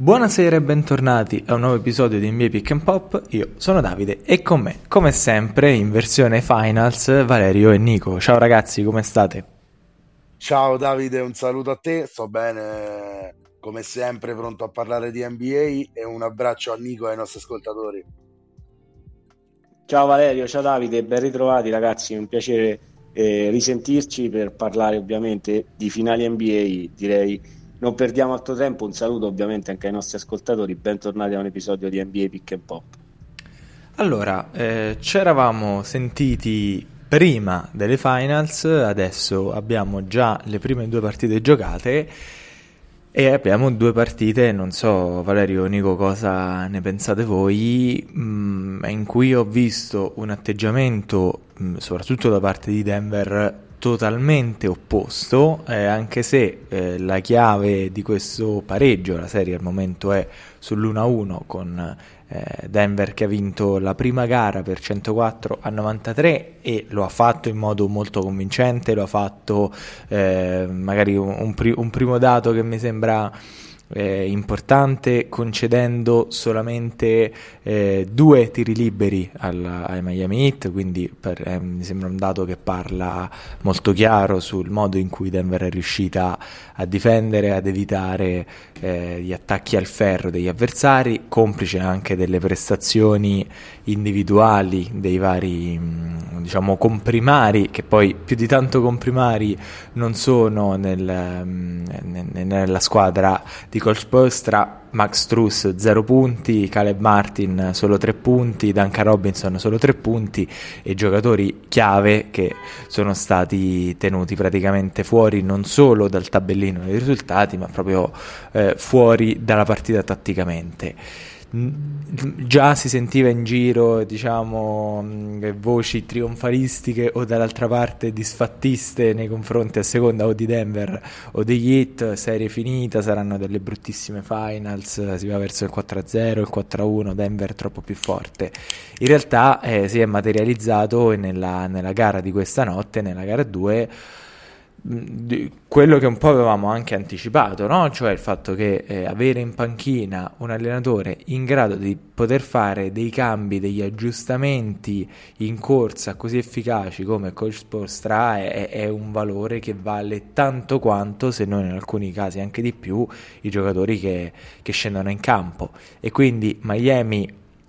Buonasera e bentornati a un nuovo episodio di NBA Pick and Pop. Io sono Davide e con me, come sempre, in versione Finals, Valerio e Nico. Ciao ragazzi, come state? Ciao Davide, un saluto a te. Sto bene, come sempre, pronto a parlare di NBA e un abbraccio a Nico e ai nostri ascoltatori. Ciao Valerio, ciao Davide, ben ritrovati ragazzi, è un piacere eh, risentirci per parlare ovviamente di finali NBA, direi non perdiamo altro tempo, un saluto ovviamente anche ai nostri ascoltatori, bentornati a un episodio di NBA Pick and Pop. Allora, eh, ci eravamo sentiti prima delle finals, adesso abbiamo già le prime due partite giocate e abbiamo due partite, non so Valerio Nico cosa ne pensate voi, mm, in cui ho visto un atteggiamento, mm, soprattutto da parte di Denver, totalmente opposto, eh, anche se eh, la chiave di questo pareggio, la serie al momento è sull'1-1 con eh, Denver che ha vinto la prima gara per 104 a 93 e lo ha fatto in modo molto convincente, lo ha fatto eh, magari un, un, pri- un primo dato che mi sembra eh, importante concedendo solamente eh, due tiri liberi al, ai Miami Heat, quindi per, eh, mi sembra un dato che parla molto chiaro sul modo in cui Denver è riuscita a difendere, ad evitare eh, gli attacchi al ferro degli avversari, complice anche delle prestazioni individuali dei vari mm, diciamo comprimari che poi più di tanto comprimari non sono nel, mm, nella squadra di di Coach Postra, Max Truss 0 punti, Caleb Martin solo 3 punti, Duncan Robinson solo 3 punti e giocatori chiave che sono stati tenuti praticamente fuori non solo dal tabellino dei risultati ma proprio eh, fuori dalla partita tatticamente già si sentiva in giro diciamo voci trionfalistiche o dall'altra parte disfattiste nei confronti a seconda o di Denver o degli Heat serie finita saranno delle bruttissime finals si va verso il 4-0 il 4-1 Denver troppo più forte. In realtà eh, si è materializzato nella, nella gara di questa notte nella gara 2 quello che un po' avevamo anche anticipato, no? cioè il fatto che eh, avere in panchina un allenatore in grado di poter fare dei cambi, degli aggiustamenti in corsa così efficaci come Coach Sporstra è, è un valore che vale tanto quanto, se non in alcuni casi anche di più, i giocatori che, che scendono in campo. E quindi Miami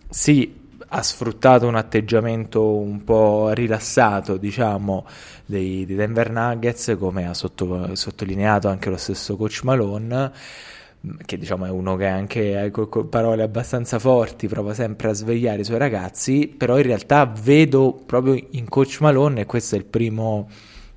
sì, ha sfruttato un atteggiamento un po' rilassato, diciamo, dei, dei Denver Nuggets, come ha sotto, sottolineato anche lo stesso coach Malone che diciamo è uno che anche con parole abbastanza forti prova sempre a svegliare i suoi ragazzi, però in realtà vedo proprio in coach Malone, e questo è il primo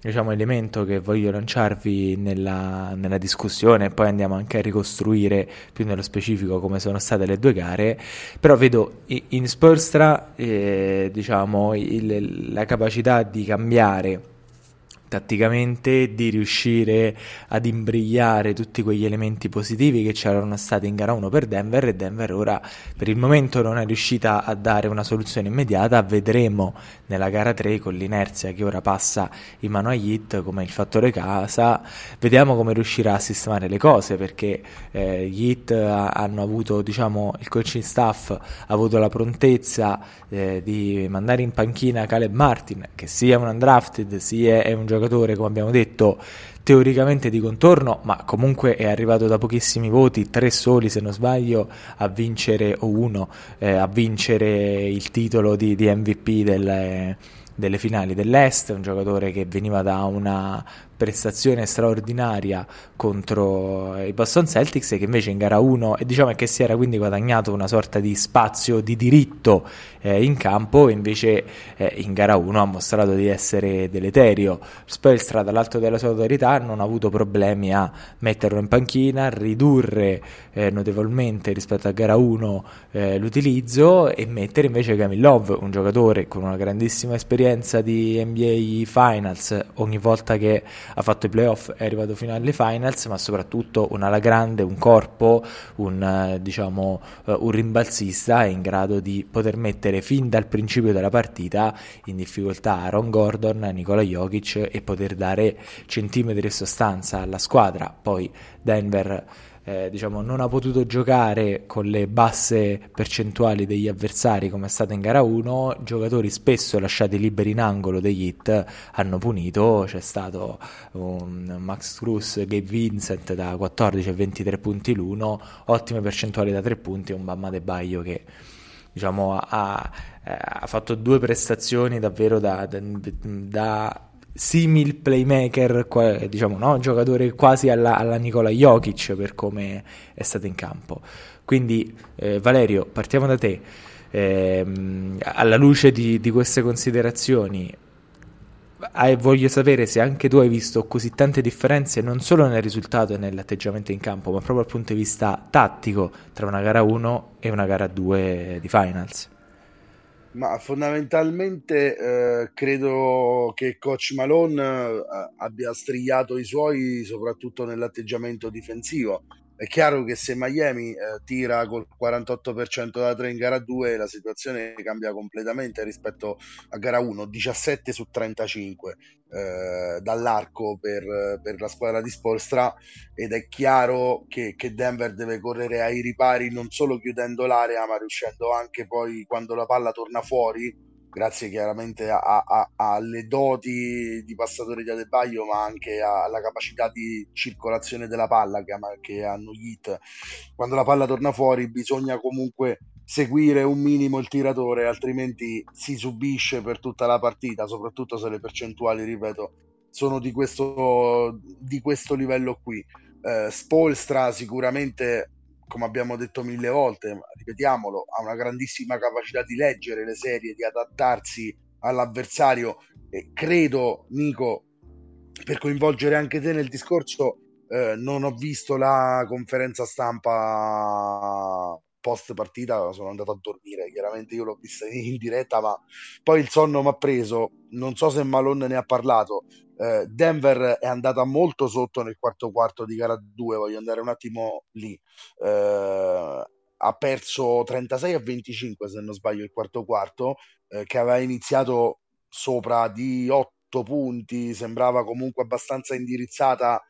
diciamo, elemento che voglio lanciarvi nella, nella, discussione poi andiamo anche a ricostruire più nello specifico come sono state le due gare, però vedo in Spurstra eh, diciamo, il, la capacità di cambiare tatticamente di riuscire ad imbrigliare tutti quegli elementi positivi che c'erano stati in gara 1 per Denver e Denver ora per il momento non è riuscita a dare una soluzione immediata, vedremo nella gara 3 con l'inerzia che ora passa in mano a Heat come il fattore casa, vediamo come riuscirà a sistemare le cose perché eh, gli Heat hanno avuto diciamo il coaching staff ha avuto la prontezza eh, di mandare in panchina Caleb Martin che sia un undrafted sia un giocatore giocatore, come abbiamo detto, teoricamente di contorno, ma comunque è arrivato da pochissimi voti, tre soli se non sbaglio, a vincere, o uno, eh, a vincere il titolo di, di MVP delle, delle finali dell'Est, un giocatore che veniva da una prestazione straordinaria contro i Boston Celtics che invece in gara 1 e diciamo che si era quindi guadagnato una sorta di spazio di diritto eh, in campo e invece eh, in gara 1 ha mostrato di essere deleterio. Spelstra dall'alto della sua autorità non ha avuto problemi a metterlo in panchina ridurre eh, notevolmente rispetto a gara 1 eh, l'utilizzo e mettere invece Camillov un giocatore con una grandissima esperienza di NBA Finals ogni volta che ha fatto i playoff, è arrivato fino alle finals, ma soprattutto un'ala grande, un corpo, un, eh, diciamo, uh, un rimbalzista in grado di poter mettere fin dal principio della partita in difficoltà Aaron Gordon, Nikola Jokic e poter dare centimetri di sostanza alla squadra. Poi Denver eh, diciamo, non ha potuto giocare con le basse percentuali degli avversari come è stato in gara 1, giocatori spesso lasciati liberi in angolo degli hit hanno punito, c'è stato un Max Cruz, Gabe Vincent da 14 a 23 punti l'uno, ottime percentuali da 3 punti e un Bamma De Baio che diciamo, ha, ha, fatto due prestazioni davvero da, da, da simil playmaker, diciamo, no? giocatore quasi alla, alla, Nicola Jokic per come è stato in campo. Quindi, eh, Valerio, partiamo da te. Eh, alla luce di, di queste considerazioni, eh, voglio sapere se anche tu hai visto così tante differenze non solo nel risultato e nell'atteggiamento in campo, ma proprio dal punto di vista tattico tra una gara 1 e una gara 2 di finals. Ma fondamentalmente eh, credo che Coach Malone eh, abbia strigliato i suoi soprattutto nell'atteggiamento difensivo. È chiaro che se Miami eh, tira col 48% da 3 in gara 2 la situazione cambia completamente rispetto a gara 1, 17 su 35 eh, dall'arco per, per, la squadra di Spolstra. Ed è chiaro che, che, Denver deve correre ai ripari non solo chiudendo l'area ma riuscendo anche poi quando la palla torna fuori grazie chiaramente a, a, alle doti di passatore di Adebaio, ma anche alla capacità di circolazione della palla che, che hanno gli hit. Quando la palla torna fuori bisogna comunque seguire un minimo il tiratore, altrimenti si subisce per tutta la partita, soprattutto se le percentuali, ripeto, sono di questo, di questo livello qui. Eh, Spolstra sicuramente come abbiamo detto mille volte, ripetiamolo, ha una grandissima capacità di leggere le serie, di adattarsi all'avversario e credo, Nico, per coinvolgere anche te nel discorso, eh, non ho visto la conferenza stampa post partita, sono andato a dormire, chiaramente io l'ho vista in diretta, ma poi il sonno mi ha preso, non so se Malone ne ha parlato, eh, Denver è andata molto sotto nel quarto quarto di gara 2, voglio andare un attimo lì. Eh, ha perso 36 a 25 se non sbaglio il quarto quarto, eh, che aveva iniziato sopra di 8 punti, sembrava comunque abbastanza indirizzata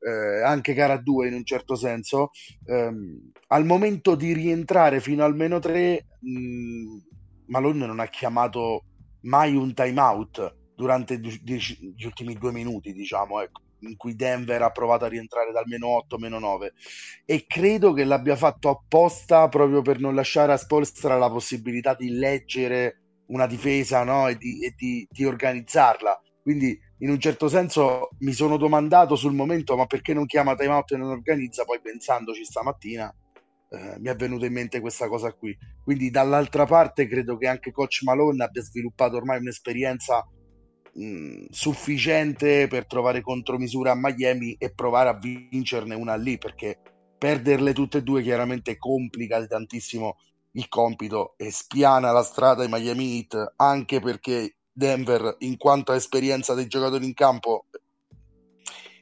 eh, anche gara 2 in un certo senso. Ehm, al momento di rientrare fino al meno 3, mh, Malone non ha chiamato mai un timeout durante gli ultimi due minuti, diciamo, ecco, in cui Denver ha provato a rientrare dal meno 8 meno 9 e credo che l'abbia fatto apposta proprio per non lasciare a Spolstra la possibilità di leggere una difesa no? e, di, e di, di organizzarla. Quindi in un certo senso mi sono domandato sul momento ma perché non chiama timeout e non organizza, poi pensandoci stamattina eh, mi è venuta in mente questa cosa qui. Quindi dall'altra parte credo che anche coach Malone abbia sviluppato ormai un'esperienza mh, sufficiente per trovare contromisura a Miami e provare a vincerne una lì perché perderle tutte e due chiaramente complica tantissimo il compito e spiana la strada ai Miami Heat anche perché Denver in quanto a esperienza dei giocatori in campo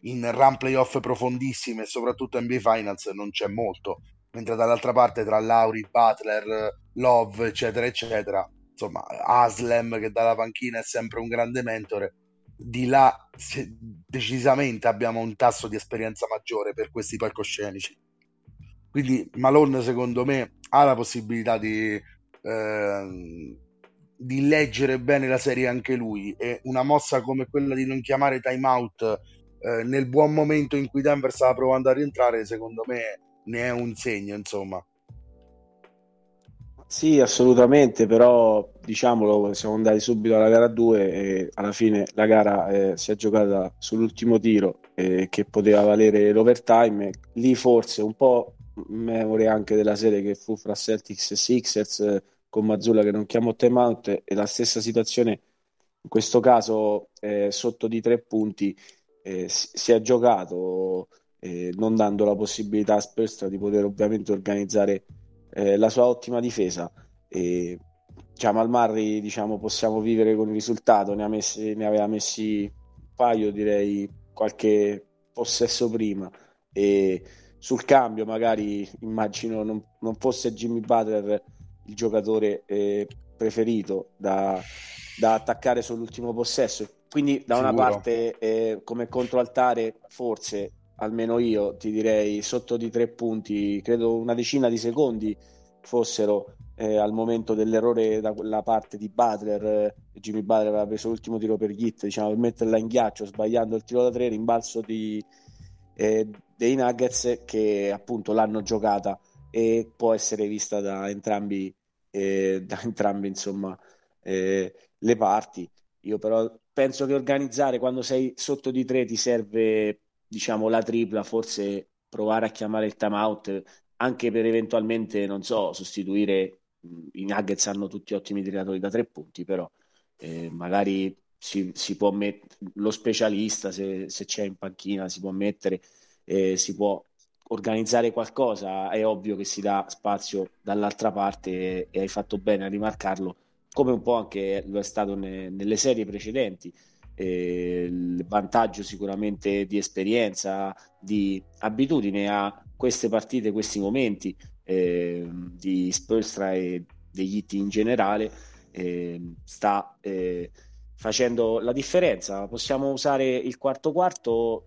in run playoff profondissime soprattutto NBA Finals non c'è molto mentre dall'altra parte tra Lauri, Butler, Love eccetera eccetera insomma, Aslem che dalla panchina è sempre un grande mentore. Di là decisamente abbiamo un tasso di esperienza maggiore per questi palcoscenici. Quindi Malone, secondo me, ha la possibilità di, eh, di leggere bene la serie anche lui. E una mossa come quella di non chiamare timeout eh, nel buon momento in cui Denver stava provando a rientrare, secondo me ne è un segno, insomma. Sì, assolutamente, però diciamolo, siamo andati subito alla gara 2 e alla fine la gara eh, si è giocata sull'ultimo tiro eh, che poteva valere l'overtime. Lì forse un po' memoria anche della serie che fu fra Celtics e Sixers con Mazzulla che non chiamò timeout e la stessa situazione in questo caso eh, sotto di tre punti eh, si, è giocato eh, non dando la possibilità a Spurstra di poter ovviamente organizzare eh, la sua ottima difesa. E, diciamo, al Marri diciamo, possiamo vivere con il risultato, ne, messi, ne aveva messi un paio, direi qualche possesso prima. E sul cambio, magari immagino non, non fosse Jimmy Butler il giocatore eh, preferito da, da, attaccare sull'ultimo possesso. Quindi, da Sicuro. una parte, eh, come controaltare, forse almeno io ti direi sotto di tre punti, credo una decina di secondi fossero eh, al momento dell'errore da quella parte di Butler, eh, Jimmy Butler aveva preso l'ultimo tiro per Git, diciamo, per metterla in ghiaccio, sbagliando il tiro da tre, rimbalzo di, eh, dei Nuggets che appunto l'hanno giocata e può essere vista da entrambi, eh, da entrambi insomma, eh, le parti. Io però penso che organizzare quando sei sotto di tre ti serve diciamo la tripla, forse provare a chiamare il timeout anche per eventualmente, non so, sostituire i Nuggets hanno tutti ottimi tiratori da tre punti, però eh, magari si, si può mettere lo specialista se, se, c'è in panchina, si può mettere, eh, si può organizzare qualcosa. È ovvio che si dà spazio dall'altra parte e, hai fatto bene a rimarcarlo, come un po' anche lo è stato ne, nelle serie precedenti. Eh, il vantaggio sicuramente di esperienza, di abitudine a queste partite, questi momenti eh, di Spolstra e degli hit in generale eh, sta facendo la differenza. Possiamo usare il quarto quarto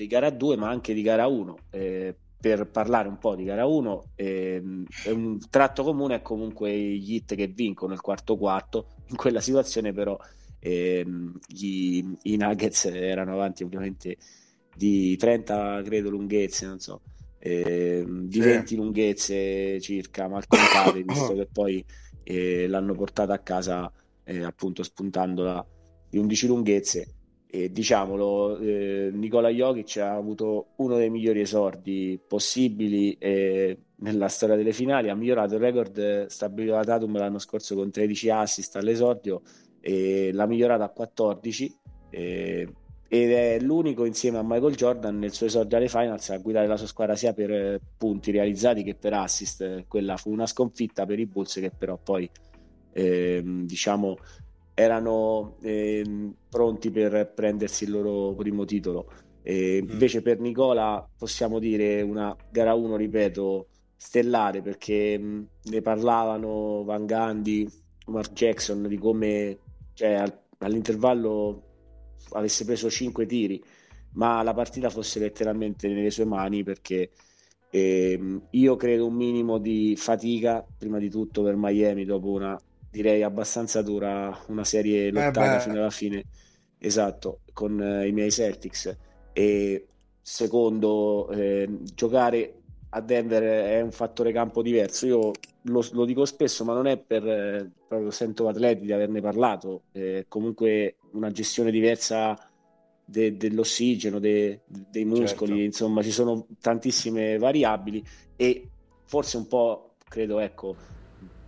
di gara 2 ma anche di gara 1 eh, per parlare un po' di gara 1 ehm, un tratto comune è comunque gli hit che vincono il quarto quarto. In quella situazione però ehm, gli, i Nuggets erano avanti ovviamente di 30 credo lunghezze non so eh, di 20 lunghezze circa mal contate, visto che poi eh, l'hanno portata a casa eh, appunto spuntandola di 11 lunghezze. E diciamolo, eh, Nicola Jokic ha avuto uno dei migliori esordi possibili eh, nella storia delle finali, ha migliorato il record stabilito da Tatum l'anno scorso con 13 assist all'esordio e l'ha migliorato a 14 ed è l'unico insieme a Michael Jordan nel suo esordio alle finals a guidare la sua squadra sia per eh, punti realizzati che per assist. Quella fu una sconfitta per i Bulls che però poi ehm, diciamo erano ehm, pronti per prendersi il loro primo titolo e mm. invece per Nicola possiamo dire una gara 1 ripeto stellare perché mh, mm, ne parlavano Van Gandhi Mark Jackson di come cioè, all'intervallo avesse preso 5 tiri, ma la partita fosse letteralmente nelle sue mani perché ehm, io credo un minimo di fatica, prima di tutto per Miami, dopo una direi abbastanza dura, una serie eh lottata eh fino alla fine, esatto, con eh, i miei Celtics. E secondo, eh, giocare a Denver è un fattore campo diverso. Io lo, lo dico spesso, ma non è per eh, proprio sento atleti di averne parlato. Eh, comunque una gestione diversa de, dell'ossigeno, de, dei muscoli, certo. insomma, ci sono tantissime variabili e forse un po', credo, ecco,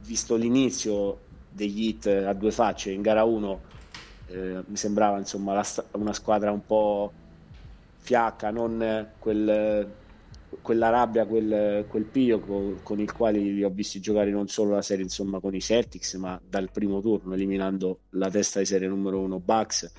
visto l'inizio degli hit a due facce in gara 1, eh, mi sembrava insomma la, una squadra un po' fiacca, non quel quella rabbia, quel, quel pio con, con, il quale li ho visti giocare non solo la serie insomma con i Celtics, ma dal primo turno eliminando la testa di serie numero uno Bucks,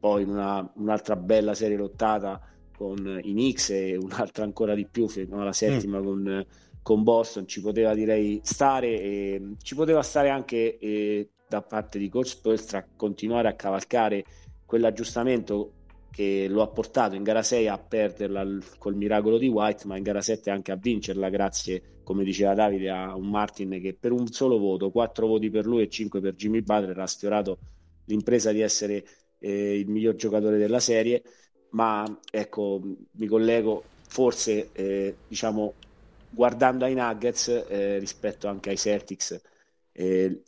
poi una, un'altra bella serie lottata con i Knicks e un'altra ancora di più fino alla settima mm. con, con, Boston, ci poteva direi stare e ci poteva stare anche eh, da parte di coach Spolstra continuare a cavalcare quell'aggiustamento che lo ha portato in gara 6 a perderla col miracolo di White, ma in gara 7 anche a vincerla grazie, come diceva Davide, a un Martin che per un solo voto, 4 voti per lui e 5 per Jimmy Butler, ha sfiorato l'impresa di essere eh, il miglior giocatore della serie, ma ecco, mi collego forse, eh, diciamo, guardando ai Nuggets eh, rispetto anche ai Celtics, eh,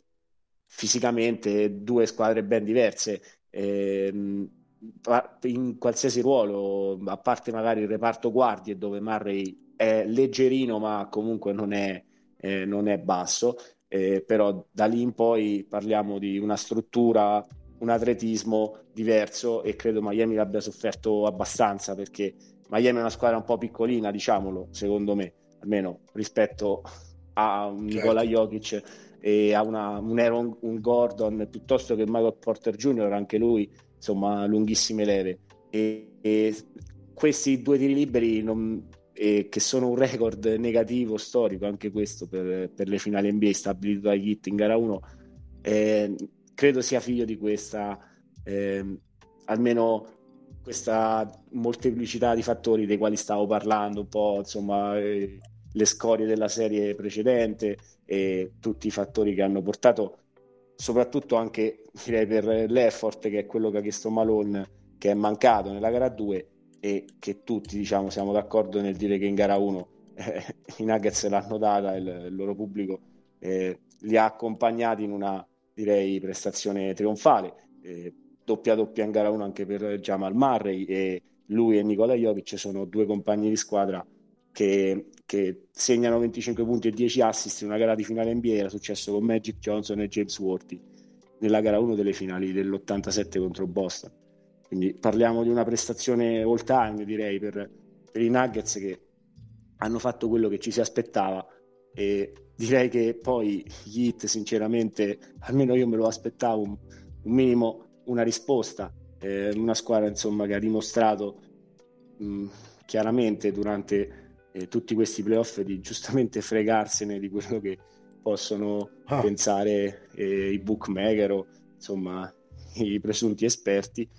fisicamente due squadre ben diverse. Eh, in qualsiasi ruolo, a parte magari il reparto guardie dove Murray è leggerino ma comunque non è, eh, non è basso, eh, però da lì in poi parliamo di una struttura, un atletismo diverso e credo Miami l'abbia sofferto abbastanza perché Miami è una squadra un po' piccolina, diciamolo, secondo me, almeno rispetto a un certo. Nikola Jokic e a una, un Aaron un Gordon piuttosto che Michael Porter Jr., anche lui insomma lunghissime leve e, e questi due tiri liberi non, e che sono un record negativo storico anche questo per, per le finali NBA stabilito da Hit in gara 1 eh, credo sia figlio di questa eh, almeno questa molteplicità di fattori dei quali stavo parlando, un po' insomma eh, le scorie della serie precedente e tutti i fattori che hanno portato, soprattutto anche direi per l'effort che è quello che ha chiesto Malone, che è mancato nella gara 2 e che tutti diciamo siamo d'accordo nel dire che in gara 1 eh, i Nuggets l'hanno data, il, il loro pubblico eh, li ha accompagnati in una direi prestazione trionfale. Eh, doppia doppia in gara 1 anche per Jamal Murray e lui e Nikola Jovic sono due compagni di squadra che, che, segnano 25 punti e 10 assist in una gara di finale NBA era successo con Magic Johnson e James Worthy nella gara 1 delle finali dell'87 contro Boston. Quindi parliamo di una prestazione all time direi per, per i Nuggets che hanno fatto quello che ci si aspettava e direi che poi gli hit sinceramente almeno io me lo aspettavo un, un minimo una risposta, eh, una squadra insomma, che ha dimostrato mh, chiaramente durante eh, tutti questi playoff di giustamente fregarsene di quello che possono ah. pensare eh, i bookmaker o insomma i presunti esperti,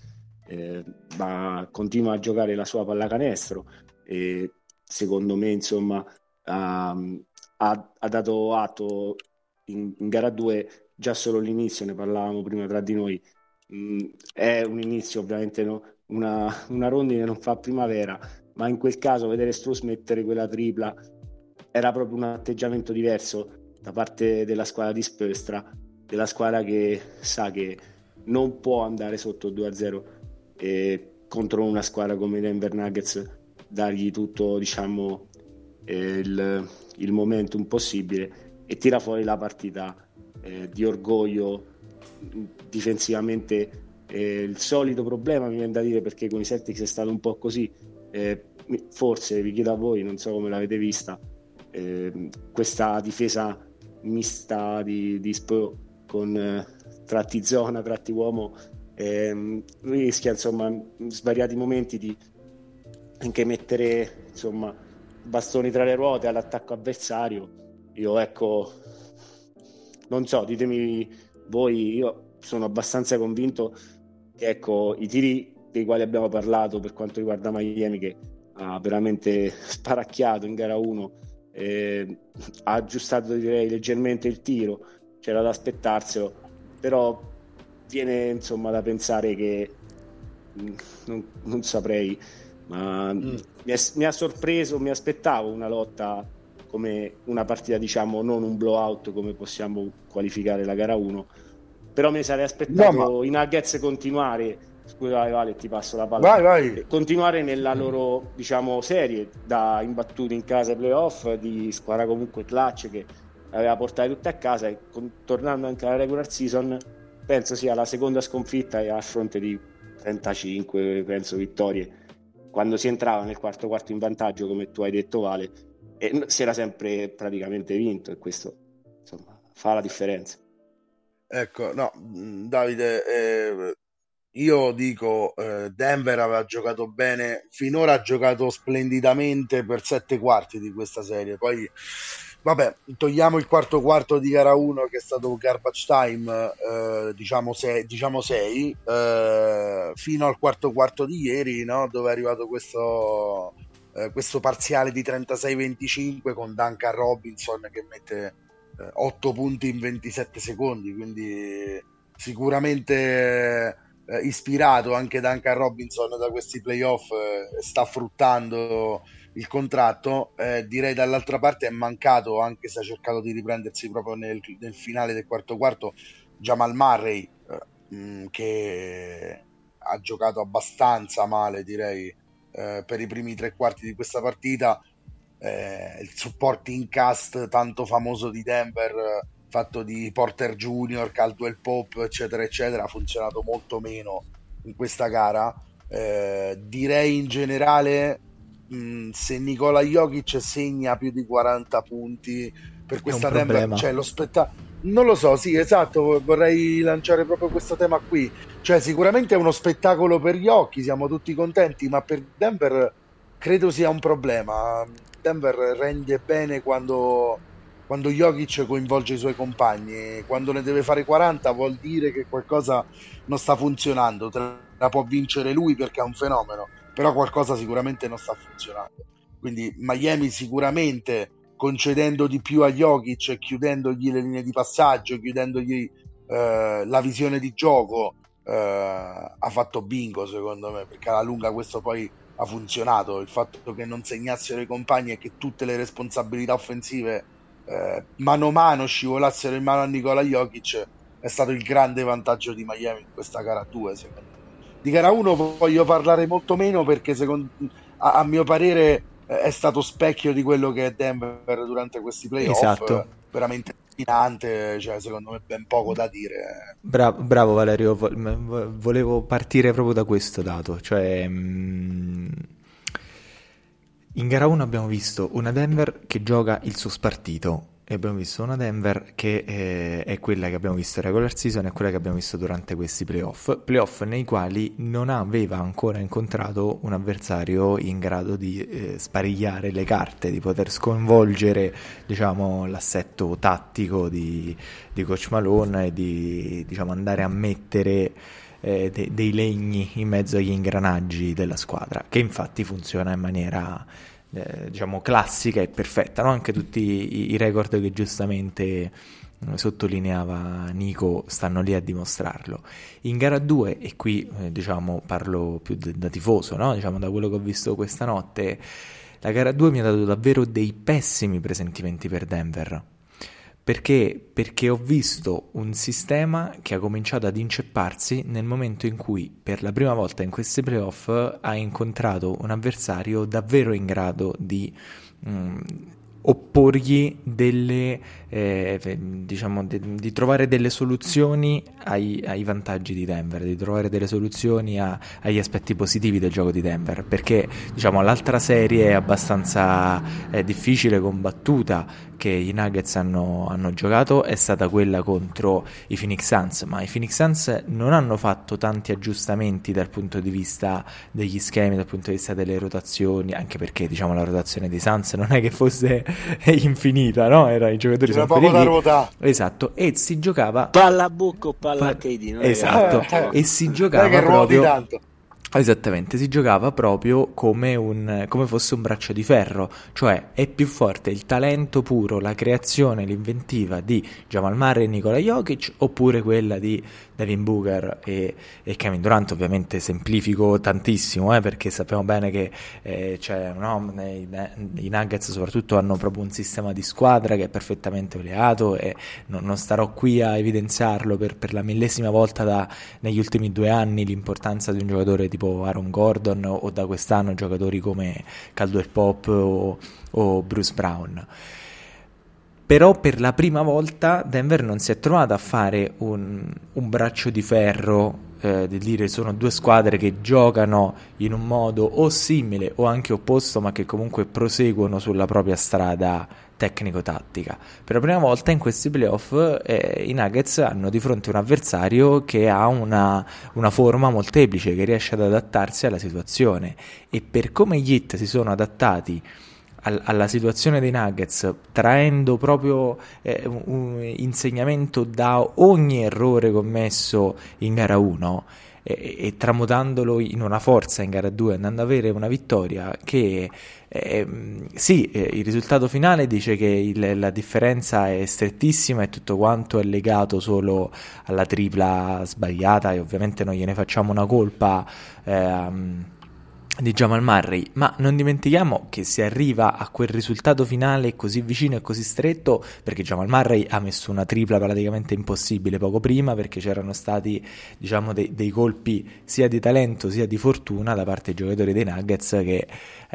eh, ma continua a giocare la sua pallacanestro e secondo me insomma ha, ha, ha dato atto in, in gara 2 già solo l'inizio, ne parlavamo prima tra di noi, mh, è un inizio ovviamente no? una, una, rondine non fa primavera ma in quel caso vedere Struz mettere quella tripla era proprio un atteggiamento diverso da parte della squadra di Spöstra della squadra che sa che non può andare sotto 2-0 e contro una squadra come Denver Nuggets dargli tutto diciamo eh, il, il momentum possibile e tira fuori la partita eh, di orgoglio difensivamente eh, il solito problema mi viene da dire perché con i Celtics è stato un po' così eh, forse vi chiedo a voi non so come l'avete vista eh, questa difesa mista di, di Spo con eh, tratti zona tratti uomo ehm, rischia insomma in svariati momenti di anche mettere insomma bastoni tra le ruote all'attacco avversario. Io ecco non so ditemi voi io sono abbastanza convinto che ecco, i tiri dei quali abbiamo parlato per quanto riguarda Miami che ha veramente sparacchiato in gara 1 eh, ha aggiustato direi leggermente il tiro c'era da aspettarselo però viene insomma da pensare che mm, non, non saprei ma mm. mi, è, mi ha sorpreso mi aspettavo una lotta come una partita diciamo non un blowout come possiamo qualificare la gara 1 però mi sarei aspettato no, ma... i Nuggets continuare scusa Vale ti passo la palla vai, vai. continuare nella loro diciamo serie da imbattuti in casa ai playoff di squadra comunque clutch che aveva portato tutte a casa e con, tornando anche alla regular season penso sia la seconda sconfitta a fronte di 35 penso vittorie quando si entrava nel quarto quarto in vantaggio come tu hai detto Vale e si era sempre praticamente vinto e questo insomma fa la differenza ecco no Davide eh, io dico eh, Denver aveva giocato bene finora ha giocato splendidamente per sette quarti di questa serie poi vabbè togliamo il quarto quarto di gara 1 che è stato garbage time eh, diciamo 6 diciamo eh, fino al quarto quarto di ieri no? dove è arrivato questo eh, questo parziale di 36-25 con Duncan Robinson che mette eh, 8 punti in 27 secondi, quindi sicuramente eh, ispirato anche Duncan Robinson da questi playoff, eh, sta fruttando il contratto. Eh, direi dall'altra parte è mancato, anche se ha cercato di riprendersi proprio nel, nel finale del quarto quarto, Jamal Murray, mh, mm, che ha giocato abbastanza male, direi eh, per i primi tre quarti di questa partita. Eh, il supporting cast tanto famoso di Denver, fatto di Porter Junior, Caldwell Pop, eccetera, eccetera, ha funzionato molto meno in questa gara. Eh, direi in generale, mh, se Nicola Jokic segna più di 40 punti per questa Denver, cioè lo spettacolo non lo so, sì, esatto, vorrei lanciare proprio questo tema qui. Cioè, sicuramente è uno spettacolo per gli occhi, siamo tutti contenti, ma per Denver credo sia un problema. Denver rende bene quando, quando Jokic coinvolge i suoi compagni, quando ne deve fare 40 vuol dire che qualcosa non sta funzionando, la può vincere lui perché è un fenomeno, però qualcosa sicuramente non sta funzionando. Quindi Miami sicuramente concedendo di più a Jokic, chiudendogli le linee di passaggio, chiudendogli eh, la visione di gioco, eh, ha fatto bingo secondo me, perché alla lunga questo poi ha funzionato, il fatto che non segnassero i compagni e che tutte le responsabilità offensive eh, mano a mano scivolassero in mano a Nicola Jokic è stato il grande vantaggio di Miami in questa gara 2 secondo me. Di gara 1 voglio parlare molto meno perché secondo, a, a mio parere è stato specchio di quello che è Denver durante questi playoff. Esatto. Veramente dominante, cioè secondo me ben poco da dire. Bravo, bravo Valerio, volevo partire proprio da questo dato, cioè mm, in gara 1 abbiamo visto una Denver che gioca il suo spartito e abbiamo visto una Denver che eh, è quella che abbiamo visto in regular season e quella che abbiamo visto durante questi playoff, playoff nei quali non aveva ancora incontrato un avversario in grado di eh, sparigliare le carte, di poter sconvolgere diciamo, l'assetto tattico di, di Coach Malone e di diciamo, andare a mettere eh, de- dei legni in mezzo agli ingranaggi della squadra, che infatti funziona in maniera eh, diciamo classica e perfetta, no? anche tutti i, i record che giustamente eh, sottolineava Nico stanno lì a dimostrarlo. In gara 2, e qui eh, diciamo parlo più de- da tifoso, no? diciamo da quello che ho visto questa notte, la gara 2 mi ha dato davvero dei pessimi presentimenti per Denver perché? Perché ho visto un sistema che ha cominciato ad incepparsi nel momento in cui per la prima volta in questi playoff ha incontrato un avversario davvero in grado di mh, mm, opporgli delle, eh, diciamo, de, di trovare delle soluzioni ai, ai, vantaggi di Denver, di trovare delle soluzioni a, agli aspetti positivi del gioco di Denver, perché diciamo, l'altra serie è abbastanza eh, difficile, combattuta, che i Nuggets hanno, hanno, giocato è stata quella contro i Phoenix Suns, ma i Phoenix Suns non hanno fatto tanti aggiustamenti dal punto di vista degli schemi, dal punto di vista delle rotazioni, anche perché diciamo la rotazione dei Suns non è che fosse infinita, no? Era i giocatori C'era sempre lì. ruota. Esatto, e si giocava palla a buco, palla a KD, esatto, e si giocava proprio tanto Esattamente, si giocava proprio come, un, come, fosse un braccio di ferro, cioè è più forte il talento puro, la creazione, l'inventiva di Jamal Murray e Nikola Jokic oppure quella di Devin Booker e, e Kevin Durant, ovviamente semplifico tantissimo eh, perché sappiamo bene che eh, cioè, no, nei, i Nuggets soprattutto hanno proprio un sistema di squadra che è perfettamente oleato e non, non starò qui a evidenziarlo per, per la millesima volta da, negli ultimi due anni l'importanza di un giocatore tipo Aaron Gordon o da quest'anno giocatori come Caldwell Pop o, o Bruce Brown. Però per la prima volta Denver non si è trovata a fare un, un braccio di ferro eh, di dire sono due squadre che giocano in un modo o simile o anche opposto, ma che comunque proseguono sulla propria strada tecnico-tattica. Per la prima volta in questi playoff eh, i Nuggets hanno di fronte un avversario che ha una, una, forma molteplice, che riesce ad adattarsi alla situazione e per come gli hit si sono adattati al, alla situazione dei Nuggets, traendo proprio eh, un, insegnamento da ogni errore commesso in gara 1 e, e, tramutandolo in una forza in gara 2, andando ad avere una vittoria che eh, sì, eh, il risultato finale dice che il, la differenza è strettissima e tutto quanto è legato solo alla tripla sbagliata e ovviamente non gliene facciamo una colpa. Eh, di Jamal Murray, ma non dimentichiamo che si arriva a quel risultato finale così vicino e così stretto perché Jamal Murray ha messo una tripla praticamente impossibile poco prima perché c'erano stati diciamo dei, dei colpi sia di talento sia di fortuna da parte dei giocatori dei Nuggets che eh,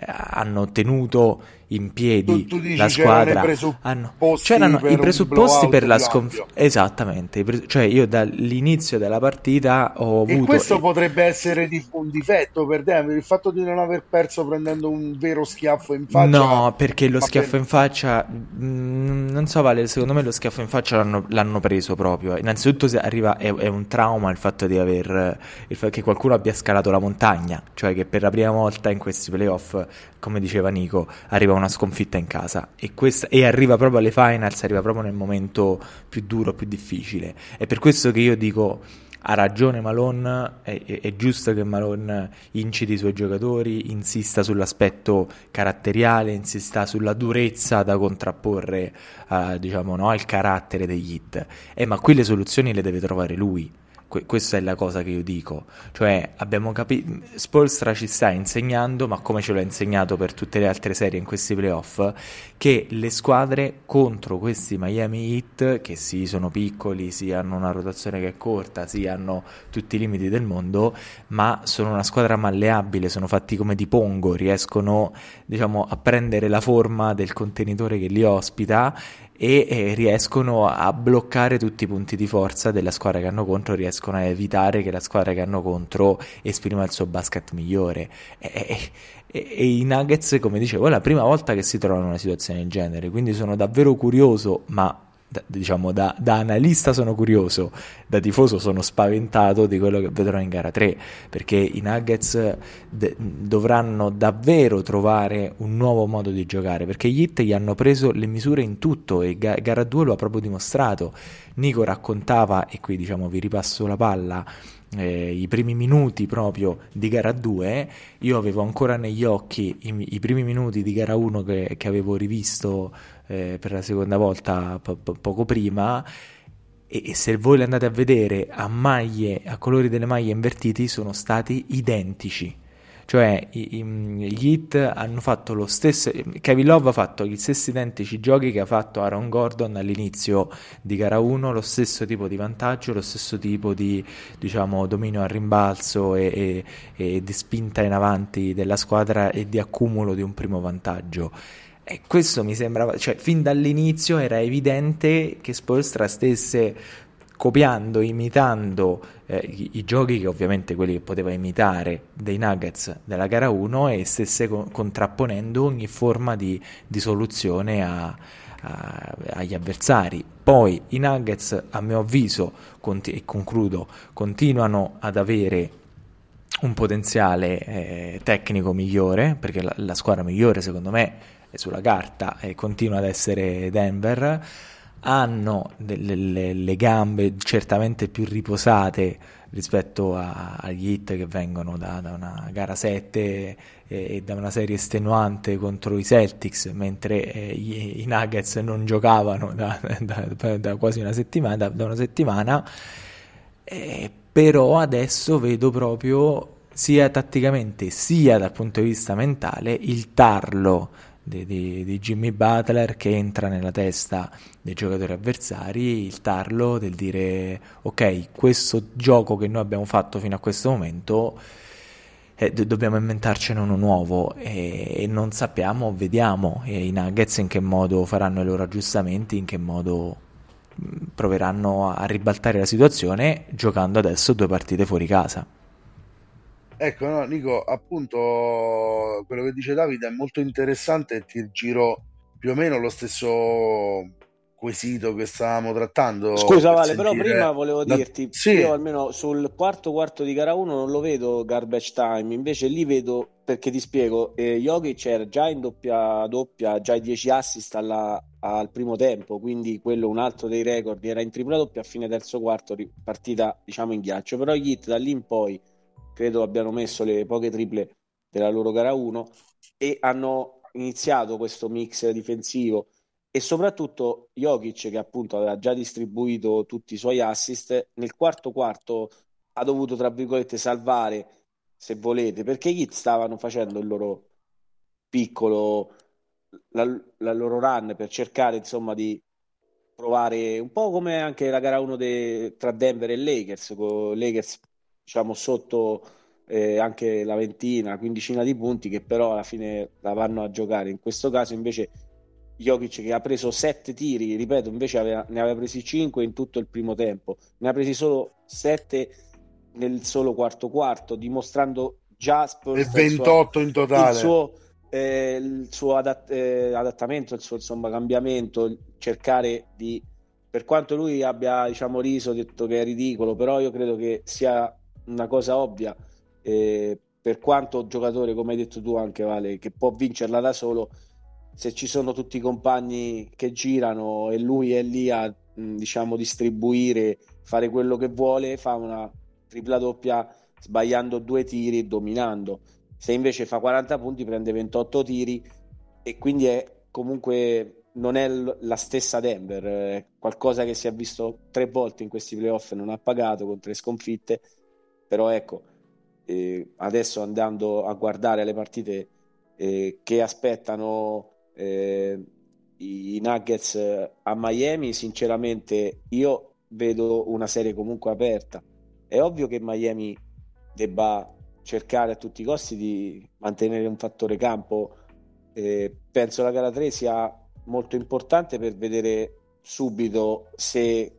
hanno tenuto in piedi tu, tu la squadra. Hanno, c'erano i presupposti per la sconfitta. Esattamente, pre- cioè io dall'inizio della partita ho avuto. E questo potrebbe essere un difetto per Denver, il fatto di non aver perso prendendo un vero schiaffo in faccia. No, perché lo schiaffo per... in faccia, mh, mm, non so, Vale, secondo me lo schiaffo in faccia l'hanno, l'hanno preso proprio. Innanzitutto arriva, è, è, un trauma il fatto di aver, il fatto che qualcuno abbia scalato la montagna, cioè che per la prima volta in questi playoff, come diceva Nico, arriva un una sconfitta in casa e, questa, e arriva proprio alle finals, arriva proprio nel momento più duro, più difficile. È per questo che io dico ha ragione Malone, è, è, è, giusto che Malone inciti i suoi giocatori, insista sull'aspetto caratteriale, insista sulla durezza da contrapporre uh, diciamo, no, al carattere degli hit. Eh, ma qui le soluzioni le deve trovare lui que- questa è la cosa che io dico. Cioè, abbiamo capito. Spolstra ci sta insegnando, ma come ce l'ha insegnato per tutte le altre serie in questi playoff, che le squadre contro questi Miami Heat, che sì, sono piccoli, sì, hanno una rotazione che è corta, sì, hanno tutti i limiti del mondo, ma sono una squadra malleabile, sono fatti come di pongo, riescono, diciamo, a prendere la forma del contenitore che li ospita e eh, riescono a bloccare tutti i punti di forza della squadra che hanno contro, riescono a evitare che la squadra che hanno contro esprima il suo basket migliore. E, e, e, i Nuggets, come dicevo, è la prima volta che si trovano in una situazione del genere, quindi sono davvero curioso, ma da, diciamo da, da, analista sono curioso, da tifoso sono spaventato di quello che vedrò in gara 3, perché i Nuggets de- dovranno davvero trovare un nuovo modo di giocare, perché gli Hit gli hanno preso le misure in tutto e ga- gara 2 lo ha proprio dimostrato. Nico raccontava, e qui diciamo vi ripasso la palla, eh, i primi minuti proprio di gara 2, io avevo ancora negli occhi i, i primi minuti di gara 1 che, che avevo rivisto eh, per la seconda volta po- po- poco prima. E, se voi le andate a vedere a maglie, a colori delle maglie invertiti, sono stati identici cioè i, i, gli hit hanno fatto lo stesso Kevin Love ha fatto gli stessi identici giochi che ha fatto Aaron Gordon all'inizio di gara 1 lo stesso tipo di vantaggio lo stesso tipo di diciamo, dominio al rimbalzo e, e, e di spinta in avanti della squadra e di accumulo di un primo vantaggio e questo mi sembrava, cioè fin dall'inizio era evidente che Spolstra stesse copiando, imitando eh, i, i, giochi che ovviamente quelli che poteva imitare dei Nuggets della gara 1 e stesse co- contrapponendo ogni forma di, di soluzione a, a, agli avversari. Poi i Nuggets, a mio avviso, conti- e concludo, continuano ad avere un potenziale eh, tecnico migliore, perché la, la, squadra migliore secondo me sulla carta e continua ad essere Denver hanno delle, le gambe certamente più riposate rispetto a, agli hit che vengono da, da una gara 7 e, e, da una serie estenuante contro i Celtics, mentre eh, i, i, Nuggets non giocavano da, da, da quasi una settimana, da, una settimana. Eh, però adesso vedo proprio sia tatticamente sia dal punto di vista mentale il tarlo di, di, di, Jimmy Butler che entra nella testa dei giocatori avversari, il tarlo del dire ok, questo gioco che noi abbiamo fatto fino a questo momento eh, do- dobbiamo inventarcene uno nuovo e non sappiamo, vediamo e i Nuggets in che modo faranno i loro aggiustamenti, in che modo proveranno a ribaltare la situazione giocando adesso due partite fuori casa. Ecco, no, Nico, appunto quello che dice Davide è molto interessante e ti giro più o meno lo stesso quesito che stavamo trattando. Scusa Vale, però prima volevo da... dirti, sì. io almeno sul quarto quarto di gara 1 non lo vedo garbage time, invece lì vedo, perché ti spiego, eh, Jokic era già in doppia doppia, già i 10 assist alla, al primo tempo, quindi quello un altro dei record, era in tripla doppia a fine terzo quarto, partita diciamo in ghiaccio, però gli hit da lì in poi credo abbiano messo le poche triple della loro gara 1 e hanno iniziato questo mix difensivo. E soprattutto Jokic che appunto aveva già distribuito tutti i suoi assist nel quarto quarto ha dovuto tra virgolette salvare se volete perché gli stavano facendo il loro piccolo la, la, loro run per cercare insomma di provare un po' come anche la gara 1 de, tra Denver e Lakers con Lakers diciamo sotto eh, anche la ventina, quindicina di punti che però alla fine la vanno a giocare. In questo caso invece Jokic che ha preso sette tiri, ripeto, invece aveva, ne aveva presi cinque in tutto il primo tempo, ne ha presi solo sette nel solo quarto quarto, dimostrando già e 28 suo, in totale. Il suo, eh, il suo adatt- eh, adattamento, il suo insomma, cambiamento, cercare di per quanto lui abbia diciamo riso, detto che è ridicolo, però io credo che sia una cosa ovvia, eh, per quanto giocatore, come hai detto tu anche Vale, che può vincerla da solo, se ci sono tutti i compagni che girano e lui è lì a diciamo distribuire, fare quello che vuole, fa una tripla doppia sbagliando due tiri, dominando. Se invece fa 40 punti prende 28 tiri e quindi è comunque non è la stessa Denver, è qualcosa che si è visto tre volte in questi playoff, non ha pagato con tre sconfitte, però ecco, eh, adesso andando a guardare le partite eh, che aspettano eh, i Nuggets a Miami, sinceramente io vedo una serie comunque aperta. È ovvio che Miami debba cercare a tutti i costi di mantenere un fattore campo. Eh, penso la gara 3 sia molto importante per vedere subito se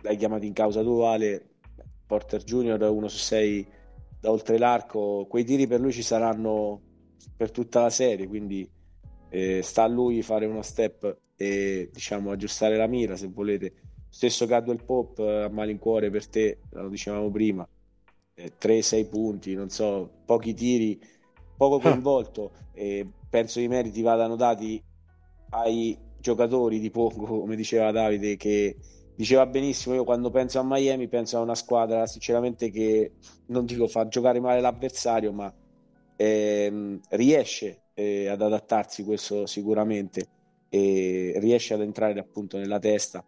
l'hai chiamato in causa tu Vale Porter Junior 1 su 6 da oltre l'arco quei tiri per lui ci saranno per tutta la serie quindi eh, sta a lui fare uno step e diciamo aggiustare la mira se volete. Stesso Cadwell Pop eh, a malincuore per te lo dicevamo prima eh, 3-6 punti non so pochi tiri poco coinvolto e penso i meriti vadano dati ai giocatori di poco come diceva Davide che diceva benissimo io quando penso a Miami penso a una squadra sinceramente che non dico fa giocare male l'avversario ma ehm, riesce eh, ad adattarsi questo sicuramente e riesce ad entrare appunto nella testa.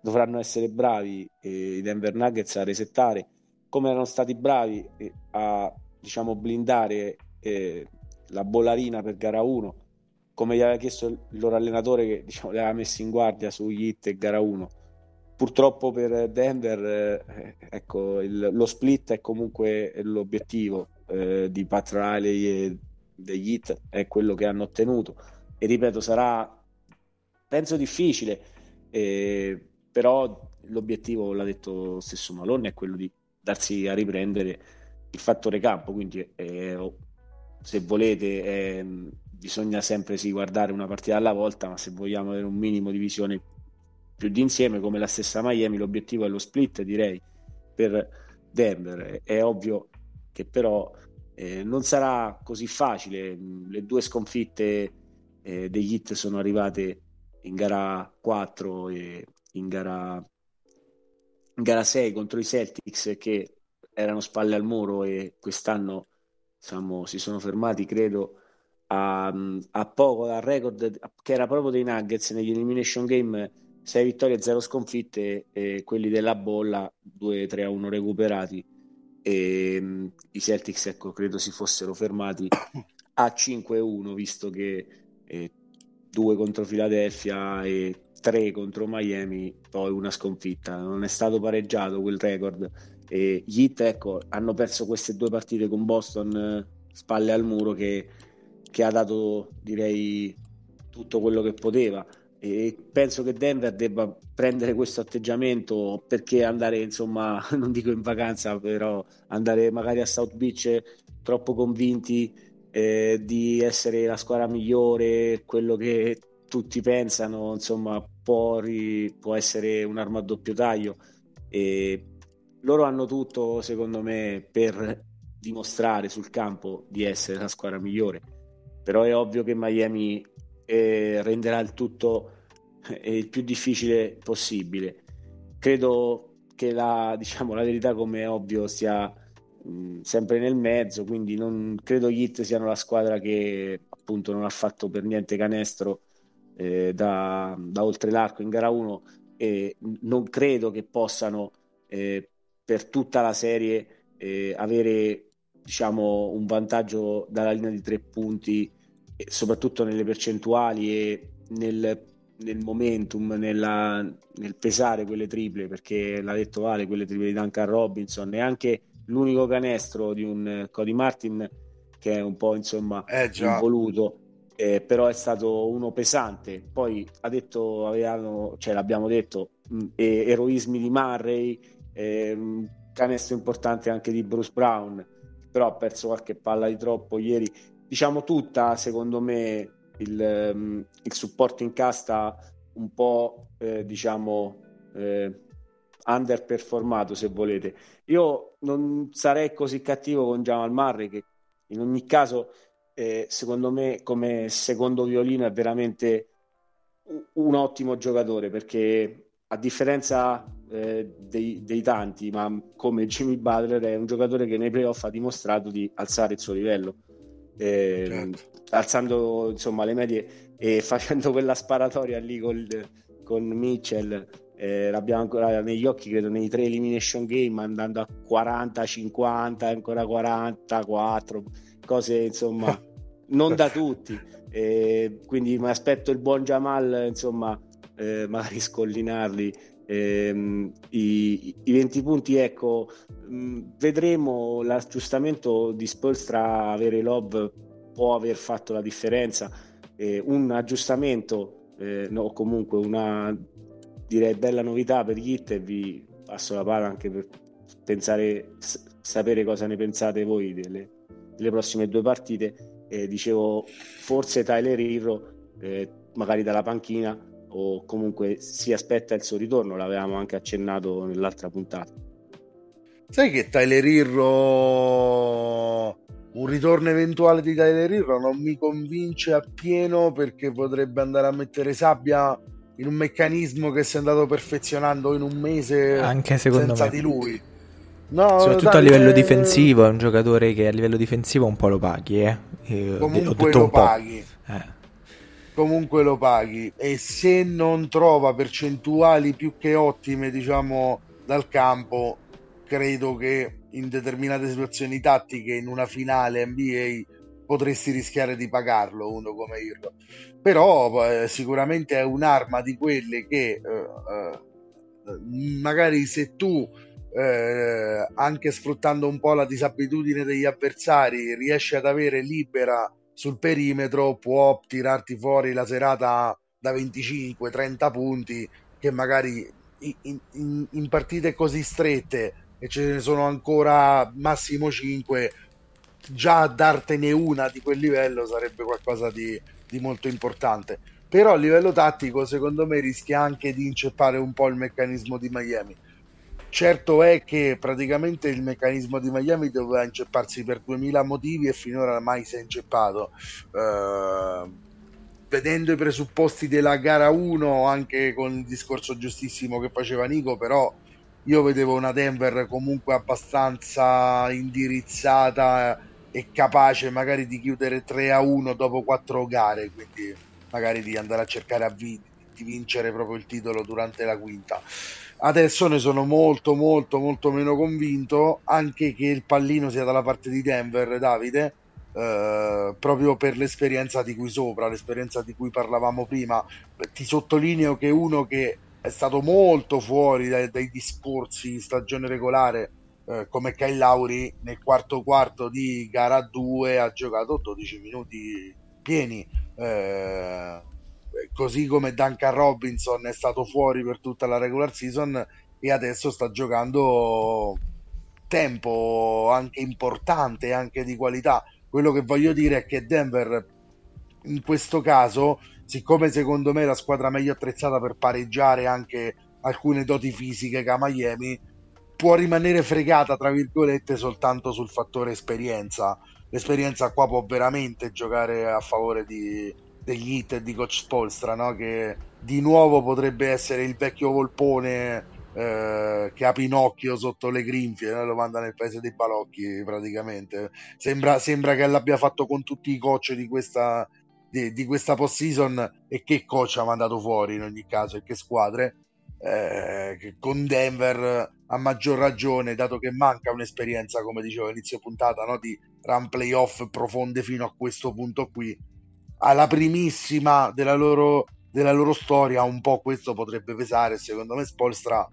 Dovranno essere bravi eh, i Denver Nuggets a resettare come erano stati bravi eh, a diciamo blindare eh, la bollarina per gara 1 come gli aveva chiesto il loro allenatore che diciamo, li aveva messi in guardia su Hit e gara 1 purtroppo per Denver eh, ecco, il, lo split è comunque l'obiettivo eh, di Pat Riley e degli hit è quello che hanno ottenuto. E ripeto sarà penso difficile eh, però l'obiettivo l'ha detto stesso Malone è quello di darsi a riprendere il fattore campo. Quindi eh, se volete eh, bisogna sempre sì guardare una partita alla volta ma se vogliamo avere un minimo di visione più d'insieme come la stessa Miami l'obiettivo è lo split direi per Denver è ovvio che però eh, non sarà così facile. Le due sconfitte eh, degli hit sono arrivate in gara 4 e in gara, in gara 6 contro i Celtics che erano spalle al muro e quest'anno diciamo, si sono fermati, credo, a, a poco dal record che era proprio dei Nuggets negli Elimination Game 6 vittorie e 0 sconfitte e quelli della bolla 2-3 a 1 recuperati. E um, i Celtics ecco, credo si fossero fermati a 5-1 visto che eh, due contro Philadelphia e tre contro Miami poi una sconfitta. Non è stato pareggiato quel record. E gli Heat ecco, hanno perso queste due partite con Boston eh, spalle al muro che, che ha dato direi tutto quello che poteva e penso che Denver debba prendere questo atteggiamento perché andare insomma non dico in vacanza però andare magari a South Beach troppo convinti eh, di essere la squadra migliore quello che tutti pensano insomma può, ri, può essere un'arma a doppio taglio. E loro hanno tutto secondo me per dimostrare sul campo di essere la squadra migliore. Però è ovvio che Miami e renderà il tutto eh, il più difficile possibile. Credo che la, diciamo, la verità, come è ovvio, sia mh, sempre nel mezzo, quindi non credo gli Hit siano la squadra che appunto non ha fatto per niente canestro eh, da, da, oltre l'arco in gara 1 e non credo che possano eh, per tutta la serie eh, avere diciamo un vantaggio dalla linea di tre punti soprattutto nelle percentuali e nel, nel momentum, nella, nel pesare quelle triple, perché l'ha detto Vale, quelle triple di Duncan Robinson, e anche l'unico canestro di un Cody Martin che è un po' insomma eh, involuto. Eh, però è stato uno pesante. Poi ha detto, avevano, cioè l'abbiamo detto, mh, eroismi di Murray, eh, canestro importante anche di Bruce Brown, però ha perso qualche palla di troppo ieri diciamo tutta, secondo me, il, um, il supporto in casta un po', eh, diciamo, eh, underperformato, se volete. Io non sarei così cattivo con Jamal Murray, che in ogni caso eh, secondo me come secondo violino è veramente un ottimo giocatore perché a differenza eh, dei, dei, tanti, ma come Jimmy Butler è un giocatore che nei playoff ha dimostrato di alzare il suo livello, eh, certo. alzando insomma le medie e facendo quella sparatoria lì col, con Mitchell. Eh, l'abbiamo ancora negli occhi, credo, nei tre elimination game, andando a 40, 50, ancora 44, cose insomma non da tutti. Eh, quindi mi aspetto il buon Jamal, insomma, eh, magari scollinarli. Eh, i, i, 20 punti, ecco, mm, vedremo l'aggiustamento di Spolstra avere Love può aver fatto la differenza. Eh, un aggiustamento, eh, no, comunque una direi bella novità per gli hit e vi passo la palla anche per pensare, s- sapere cosa ne pensate voi delle, delle prossime due partite. Eh, dicevo, forse Tyler Hero, eh, magari dalla panchina, o comunque si aspetta il suo ritorno, l'avevamo anche accennato nell'altra puntata. Sai che Tyler Irro un ritorno eventuale di Tyler Irro non mi convince appieno perché potrebbe andare a mettere sabbia in un meccanismo che si è andato perfezionando in un mese anche secondo senza me. di lui. No, Soprattutto a livello difensivo, è un giocatore che a livello difensivo un po' lo paghi, eh. Comunque lo paghi. Eh comunque lo paghi e se non trova percentuali più che ottime diciamo dal campo credo che in determinate situazioni tattiche in una finale NBA potresti rischiare di pagarlo uno come Irlo però eh, sicuramente è un'arma di quelle che eh, eh, magari se tu eh, anche sfruttando un po' la disabitudine degli avversari riesci ad avere libera sul perimetro può tirarti fuori la serata da 25-30 punti che magari in, in, in, partite così strette e ce ne sono ancora massimo 5 già dartene una di quel livello sarebbe qualcosa di, di molto importante. Però a livello tattico secondo me rischia anche di inceppare un po' il meccanismo di Miami. Certo è che praticamente il meccanismo di Miami doveva incepparsi per 2000 motivi e finora mai si è inceppato. Uh, vedendo i presupposti della gara 1, anche con il discorso giustissimo che faceva Nico, però io vedevo una Denver comunque abbastanza indirizzata e capace magari di chiudere 3 a 1 dopo 4 gare, quindi magari di andare a cercare a vi- di vincere proprio il titolo durante la quinta. Adesso ne sono molto molto molto meno convinto anche che il pallino sia dalla parte di Denver, Davide, eh, proprio per l'esperienza di qui sopra, l'esperienza di cui parlavamo prima. Ti sottolineo che uno che è stato molto fuori dai, dai discorsi in stagione regolare eh, come Kyle Lauri nel quarto quarto di gara 2 ha giocato 12 minuti pieni. Eh, così come Duncan Robinson è stato fuori per tutta la regular season e adesso sta giocando tempo anche importante, anche di qualità. Quello che voglio dire è che Denver in questo caso, siccome secondo me è la squadra meglio attrezzata per pareggiare anche alcune doti fisiche che a Miami, può rimanere fregata, tra virgolette, soltanto sul fattore esperienza. L'esperienza qua può veramente giocare a favore di, degli hit di Coach Spolstra, no? che di nuovo potrebbe essere il vecchio volpone eh, che ha Pinocchio sotto le grinfie, no? lo manda nel paese dei balocchi praticamente. Sembra, sembra che l'abbia fatto con tutti i coach di questa, di, di questa post-season e che coach ha mandato fuori in ogni caso e che squadre. Eh, con Denver a maggior ragione, dato che manca un'esperienza, come dicevo all'inizio puntata, no? di run playoff profonde fino a questo punto qui alla primissima della loro, della loro storia un po' questo potrebbe pesare secondo me Spolstra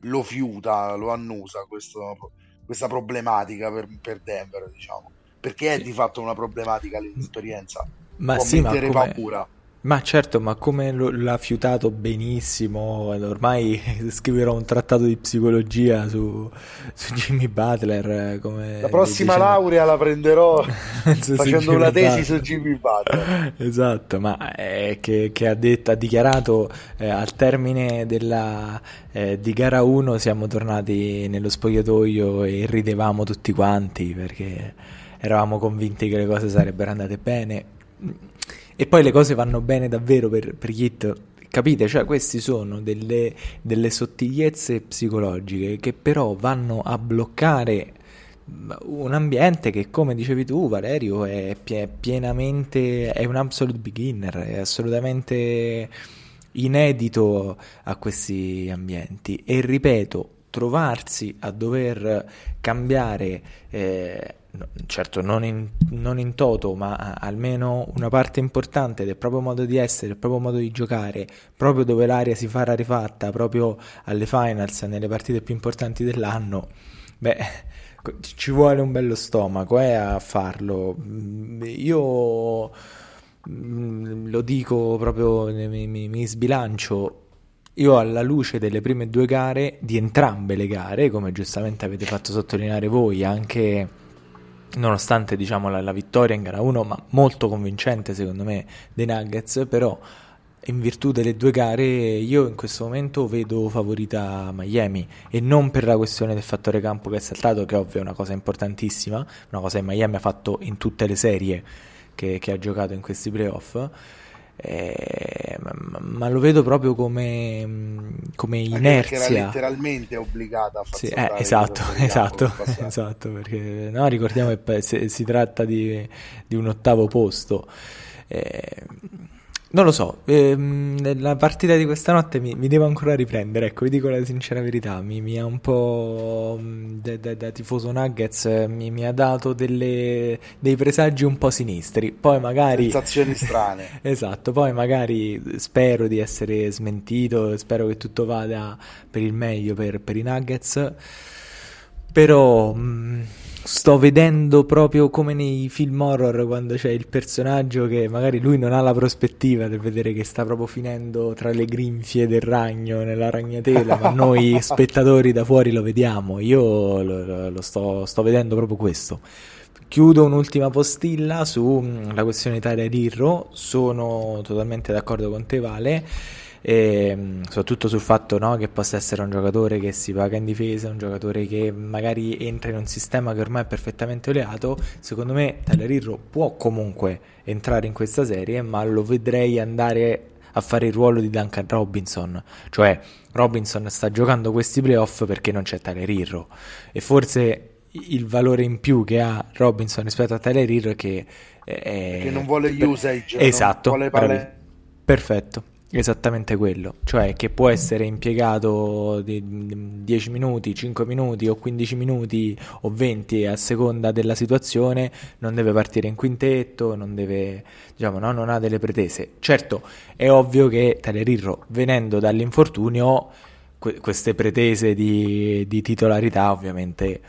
lo fiuta, lo annusa questo, questa problematica per, per, Denver diciamo perché è di fatto una problematica l'inesperienza ma sì, ma come... paura ma certo, ma come lo, l'ha fiutato benissimo, ormai scriverò un trattato di psicologia su, su Jimmy Butler. la prossima dicendo... laurea la prenderò facendo una tesi Butler. su Jimmy Butler. Esatto, ma è che, che ha, detto, ha dichiarato eh, al termine della, eh, di gara 1 siamo tornati nello spogliatoio e ridevamo tutti quanti perché eravamo convinti che le cose sarebbero andate bene. E poi le cose vanno bene davvero per, per Hit. Capite? Cioè, queste sono delle, delle sottigliezze psicologiche che però vanno a bloccare un ambiente che, come dicevi tu, Valerio, è pienamente è un absolute beginner, è assolutamente inedito a questi ambienti. E ripeto, trovarsi a dover cambiare, eh, certo non in, non in, toto, ma almeno una parte importante del proprio modo di essere, del proprio modo di giocare, proprio dove l'aria si farà rifatta, proprio alle finals, nelle partite più importanti dell'anno, beh, ci vuole un bello stomaco eh, a farlo. Io mm, lo dico proprio, mi, mi, mi sbilancio io alla luce delle prime due gare, di entrambe le gare, come giustamente avete fatto sottolineare voi, anche nonostante diciamo, la, la, vittoria in gara 1, ma molto convincente secondo me dei Nuggets, però in virtù delle due gare io in questo momento vedo favorita Miami e non per la questione del fattore campo che è saltato, che ovvio è una cosa importantissima, una cosa che Miami ha fatto in tutte le serie che, che ha giocato in questi playoff eh, ma, ma, lo vedo proprio come, come inerzia. Era letteralmente obbligata a far sì, eh, Esatto, esatto, esatto, perché no, ricordiamo che si, si tratta di, di, un ottavo posto. Eh, non lo so, ehm, la partita di questa notte mi, mi, devo ancora riprendere, ecco, vi dico la sincera verità, mi, mi ha un po' mm, da, da, da tifoso Nuggets, mi, mi ha dato delle, dei presagi un po' sinistri, poi magari... Sensazioni strane. esatto, poi magari spero di essere smentito, spero che tutto vada per il meglio per, per i Nuggets, però... Mh, mm, sto vedendo proprio come nei film horror quando c'è il personaggio che magari lui non ha la prospettiva di vedere che sta proprio finendo tra le grinfie del ragno nella ragnatela, ma noi spettatori da fuori lo vediamo. Io lo, lo sto, sto, vedendo proprio questo. Chiudo un'ultima postilla sulla questione Italia Rirro. Sono totalmente d'accordo con te, Vale e, soprattutto sul fatto no, che possa essere un giocatore che si paga in difesa, un giocatore che magari entra in un sistema che ormai è perfettamente oleato, secondo me Tyler Hero può comunque entrare in questa serie, ma lo vedrei andare a fare il ruolo di Duncan Robinson, cioè Robinson sta giocando questi playoff perché non c'è Tyler Hero. E forse il valore in più che ha Robinson rispetto a Tyler Hero è che, è, che non vuole usage, esatto, vuole perfetto Esattamente quello, cioè che può essere impiegato di 10 minuti, 5 minuti o 15 minuti o 20 a seconda della situazione, non deve partire in quintetto, non deve, diciamo, no? non ha delle pretese. Certo, è ovvio che Telerirro, venendo dall'infortunio, que- queste pretese di, di, titolarità ovviamente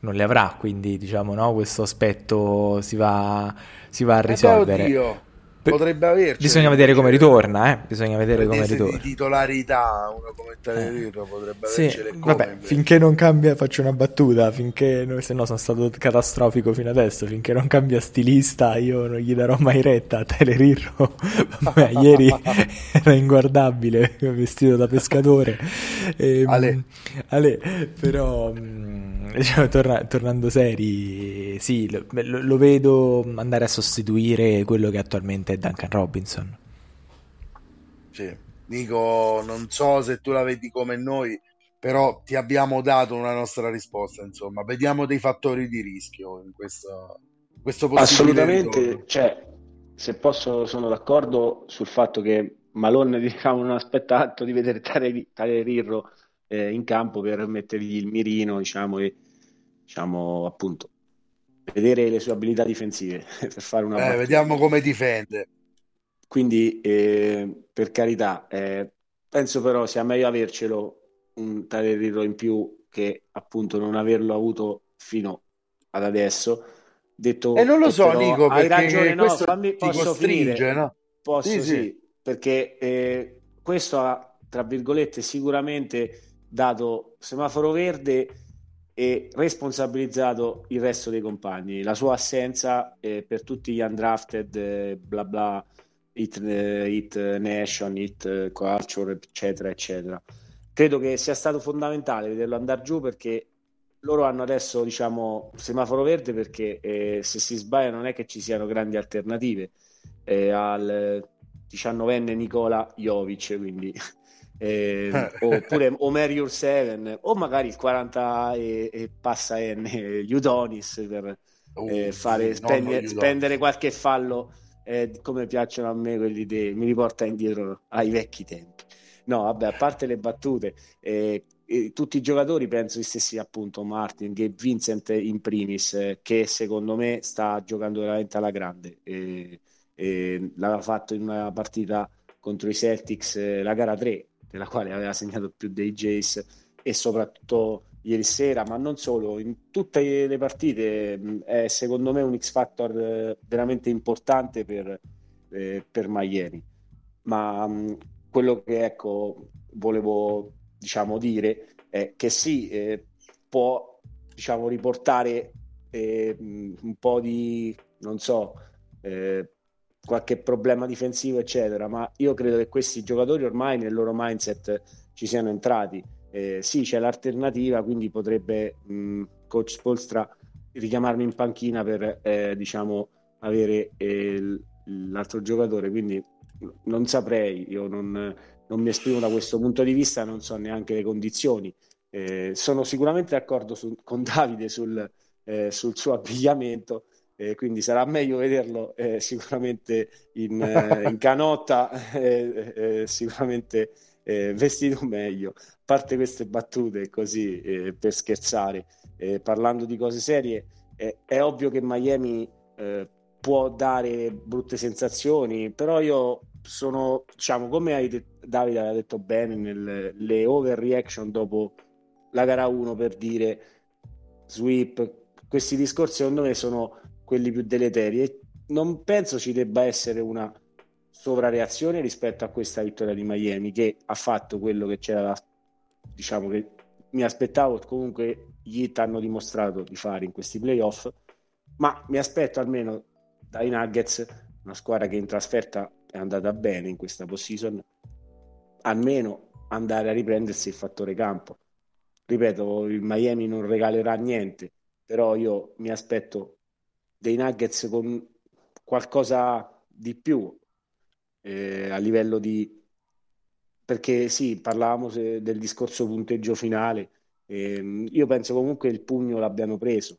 non le avrà, quindi diciamo, no? questo aspetto si va, si va a risolvere. Eh potrebbe averci. Bisogna vedere come ritorna, eh? Bisogna vedere come ritorna. di titolarità, uno come Talerino eh. potrebbe sì, avercele vabbè, invece. finché non cambia, faccio una battuta, finché, se no sono stato catastrofico fino adesso, finché non cambia stilista io non gli darò mai retta a Telerirro. ieri era inguardabile, vestito da pescatore. E, ehm, Ale. Ale, però... Mh, diciamo, torna, tornando seri, sì, lo, lo, vedo andare a sostituire quello che attualmente è Duncan Robinson. Sì, Nico, non so se tu la vedi come noi, però ti abbiamo dato una nostra risposta, insomma, vediamo dei fattori di rischio in questo, in questo Assolutamente, cioè, se posso, sono d'accordo sul fatto che Malone diciamo, non aspetta altro di vedere Tale Rirro eh, in campo per mettergli il mirino, diciamo, e diciamo appunto vedere le sue abilità difensive per fare una eh, vediamo come difende quindi eh, per carità eh, penso però sia meglio avercelo un Taleriro in più che appunto non averlo avuto fino ad adesso detto e non lo so Nico hai ragione no, fammi, posso finire no? posso sì, sì, sì. perché eh, questo ha tra virgolette sicuramente dato semaforo verde e responsabilizzato il resto dei compagni. La sua assenza eh, per tutti gli undrafted, eh, bla bla, hit, eh, hit nation, hit eh, culture, eccetera, eccetera. Credo che sia stato fondamentale vederlo andare giù perché loro hanno adesso diciamo semaforo verde perché eh, se si sbaglia non è che ci siano grandi alternative eh, al 19enne Nicola Jovic quindi eh, oppure Omer Jurseven o magari il 40 e, e passa N Udonis per uh, fare, spendere, spendere qualche fallo eh, come piacciono a me quelli dei mi riporta indietro ai vecchi tempi. No vabbè a parte le battute eh, tutti i giocatori penso gli stessi appunto Martin che Vincent in primis eh, che secondo me sta giocando veramente alla grande e, e l'aveva fatto in una partita contro i Celtics eh, la gara 3 nella quale aveva segnato più dei Jace e soprattutto ieri sera, ma non solo, in tutte le partite è secondo me un X Factor eh, veramente importante per, eh, per Miami. Ma mh, quello che ecco, volevo diciamo, dire è che sì, eh, può diciamo, riportare eh, un po' di, non so, eh, qualche problema difensivo, eccetera, ma io credo che questi giocatori ormai nel loro mindset ci siano entrati. Eh, sì, c'è l'alternativa, quindi potrebbe mh, coach Spolstra richiamarmi in panchina per eh, diciamo avere eh, l'altro giocatore, quindi non saprei, io non, non, mi esprimo da questo punto di vista, non so neanche le condizioni. Eh, sono sicuramente d'accordo su, con Davide sul, eh, sul suo abbigliamento, eh, quindi sarà meglio vederlo eh, sicuramente in, eh, in canotta, eh, eh, sicuramente eh, vestito meglio. A parte queste battute così per scherzare, parlando di cose serie, è ovvio che Miami può dare brutte sensazioni, però io sono, diciamo, come de- Davide ha detto bene, nelle overreaction dopo la gara 1 per dire sweep, questi discorsi secondo me sono quelli più deleteri e non penso ci debba essere una sovrareazione rispetto a questa vittoria di Miami che ha fatto quello che c'era diciamo che mi aspettavo comunque gli Heat hanno dimostrato di fare in questi playoff ma mi aspetto almeno dai Nuggets una squadra che in trasferta è andata bene in questa postseason almeno andare a riprendersi il fattore campo. Ripeto il Miami non regalerà niente però io mi aspetto dei Nuggets con qualcosa di più eh, a livello di perché sì, parlavamo del discorso punteggio finale. Eh, io penso comunque il pugno l'abbiano preso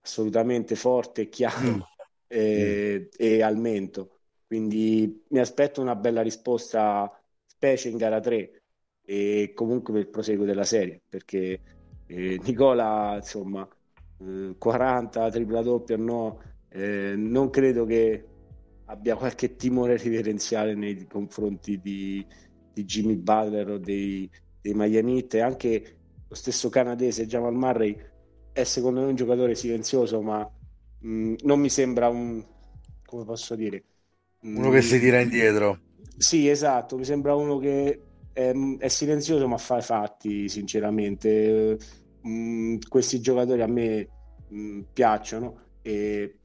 assolutamente forte, chiaro mm. eh, mm. e al mento. Quindi mi aspetto una bella risposta, specie in gara 3 e comunque per il proseguo della serie, perché eh, Nicola, insomma, 40, tripla doppia no, eh, non credo che abbia qualche timore riverenziale nei confronti di, di Jimmy Butler o dei, dei Miami Heat. Anche lo stesso canadese Jamal Murray è secondo me un giocatore silenzioso ma mh, non mi sembra un come posso dire uno mh, che si tira indietro. Sì esatto mi sembra uno che è, è silenzioso ma fa i fatti sinceramente mh, mm, questi giocatori a me mh, mm, piacciono e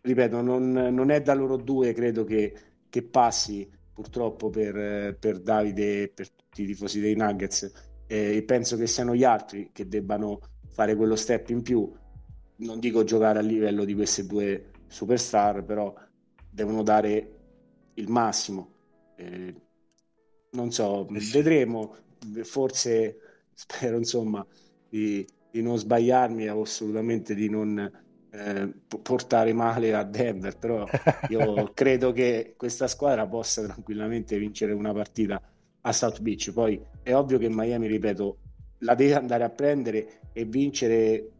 ripeto non, non, è da loro due credo che, che passi purtroppo per, per, Davide e per tutti i tifosi dei Nuggets. E penso che siano gli altri che debbano fare quello step in più. Non dico giocare a livello di queste due superstar però devono dare il massimo. Eh, non so, eh vedremo. Forse spero insomma di, di non sbagliarmi assolutamente di non eh, portare male a Denver però io credo che questa squadra possa tranquillamente vincere una partita a South Beach. Poi è ovvio che Miami ripeto la deve andare a prendere e vincere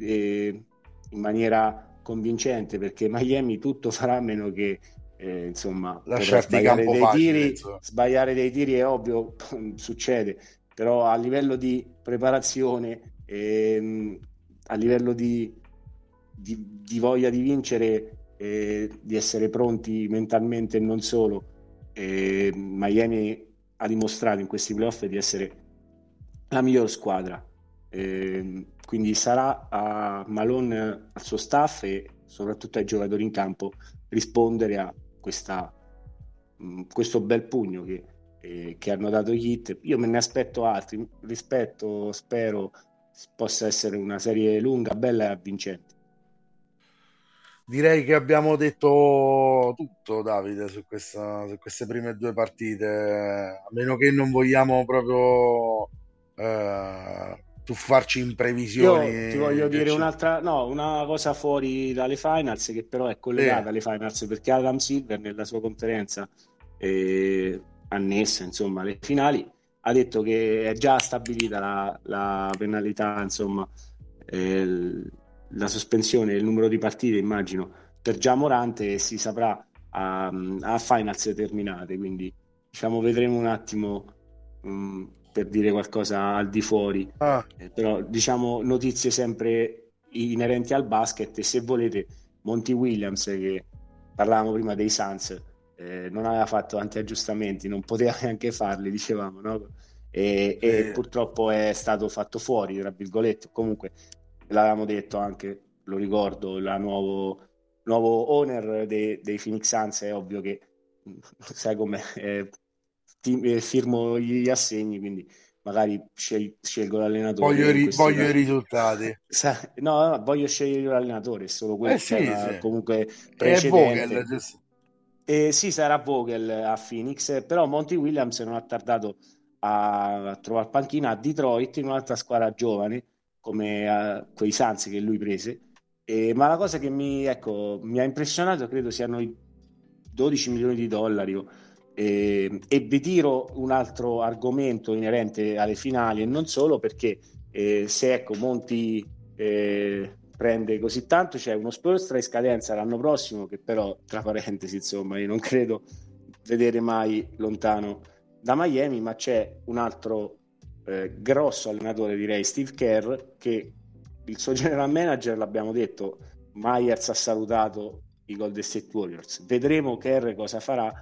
eh, in maniera convincente perché Miami tutto farà meno che eh, insomma sbagliare dei, facile, tiri, sbagliare dei tiri è ovvio succede però a livello di preparazione ehm, a livello di, di, di, voglia di vincere eh, di essere pronti mentalmente e non solo eh, Miami ha dimostrato in questi playoff di essere la miglior squadra. Eh, quindi sarà a Malone al suo staff e soprattutto ai giocatori in campo rispondere a questa, mh, mm, questo bel pugno che, eh, che, hanno dato gli hit. Io me ne aspetto altri, rispetto, spero possa essere una serie lunga, bella e avvincente. Direi che abbiamo detto tutto, Davide, su, questa, su queste prime due partite, a meno che non vogliamo proprio eh, tuffarci in previsioni. Io ti voglio dire un'altra, no, una cosa fuori dalle finals, che però è collegata sì. alle finals, perché Adam Silver nella sua conferenza eh, annessa insomma alle finali ha detto che è già stabilita la, la penalità, insomma, eh, la sospensione del numero di partite, immagino, per già Morante e si saprà a, a finals terminate. Quindi diciamo vedremo un attimo um, per dire qualcosa al di fuori. Ah. Eh, però diciamo notizie sempre inerenti al basket e se volete Monty Williams che parlavamo prima dei Suns eh, non aveva fatto tanti aggiustamenti, non poteva neanche farli, dicevamo, no? E, e purtroppo è stato fatto fuori, tra virgolette. Comunque l'avevamo detto anche, lo ricordo, il nuovo, nuovo owner dei, dei Phoenix Suns è ovvio che sai come eh, firmo gli assegni, quindi magari scel- scelgo l'allenatore. Voglio, ri- voglio i risultati. No, no, voglio scegliere l'allenatore, solo questo. Eh sì, sì. Comunque precedente. Vogel, eh, sì, sarà Vogel a Phoenix, però Monty Williams non ha tardato a, trovare panchina a Detroit in un'altra squadra giovane come a, quei Suns che lui prese. Eh, ma la cosa che mi, ecco, mi, ha impressionato credo siano i 12 milioni di dollari. Eh, e vi tiro un altro argomento inerente alle finali e non solo perché eh, se ecco Monti eh, prende così tanto c'è uno Spurs in scadenza l'anno prossimo che però tra parentesi insomma io non credo vedere mai lontano da Miami, ma c'è un altro eh, grosso allenatore, direi Steve Kerr, che il suo general manager, l'abbiamo detto, Myers ha salutato i Golden State Warriors. Vedremo Kerr cosa farà.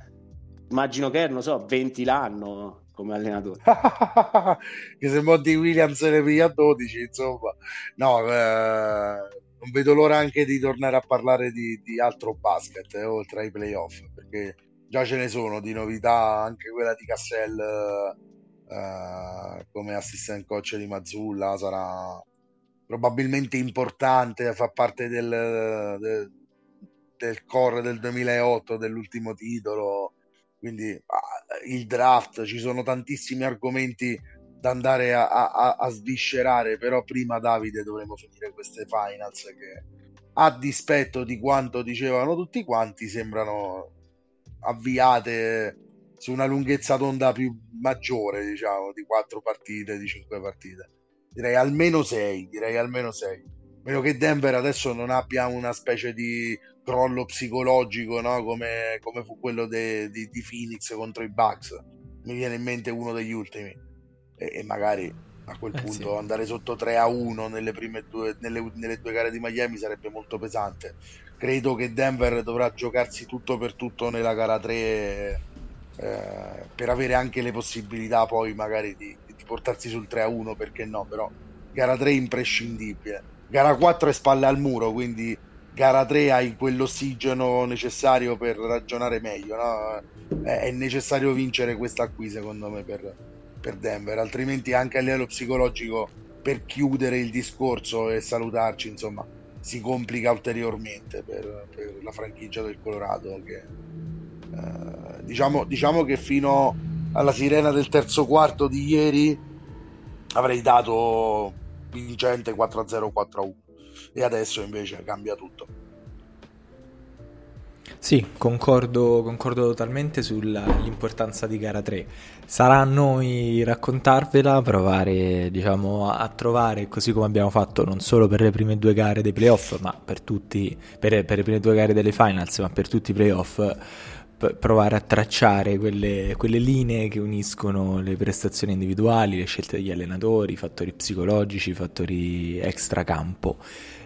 Immagino Kerr, non so, 20 l'anno come allenatore. che se Monty Williams ne piglia 12, insomma. No, eh, non vedo l'ora anche di tornare a parlare di, di altro basket, eh, oltre ai playoff, perché già ce ne sono di novità, anche quella di Cassell eh, come assistant coach di Mazzulla sarà probabilmente importante, fa parte del, del, del core del 2008, dell'ultimo titolo, quindi ah, il draft, ci sono tantissimi argomenti da andare a, a, a sviscerare, però prima Davide dovremo finire queste finals che a dispetto di quanto dicevano tutti quanti sembrano avviate su una lunghezza d'onda più maggiore, diciamo, di quattro partite, di cinque partite. Direi almeno sei, direi almeno sei. Meno che Denver adesso non abbia una specie di crollo psicologico, no? come, come, fu quello di, Phoenix contro i Bucks. Mi viene in mente uno degli ultimi. E, e magari a quel eh, punto sì. andare sotto 3 a 1 nelle prime due, nelle, nelle due gare di Miami sarebbe molto pesante credo che Denver dovrà giocarsi tutto per tutto nella gara 3 eh, per avere anche le possibilità poi magari di, di, portarsi sul 3 a 1 perché no però gara 3 imprescindibile gara 4 è spalle al muro quindi gara 3 hai quell'ossigeno necessario per ragionare meglio no? è necessario vincere questa qui secondo me per, per Denver altrimenti anche a livello psicologico per chiudere il discorso e salutarci insomma si complica ulteriormente per, per la franchigia del Colorado che eh, diciamo, diciamo che fino alla sirena del terzo quarto di ieri avrei dato vincente 4-0 4-1 e adesso invece cambia tutto sì, concordo, concordo totalmente sull'importanza di gara 3. Sarà a noi raccontarvela, provare diciamo, a trovare, così come abbiamo fatto non solo per le prime due gare dei playoff, ma per, tutti, per, per le prime due gare delle finals, ma per tutti i playoff, provare a tracciare quelle, quelle, linee che uniscono le prestazioni individuali, le scelte degli allenatori, i fattori psicologici, i fattori extracampo.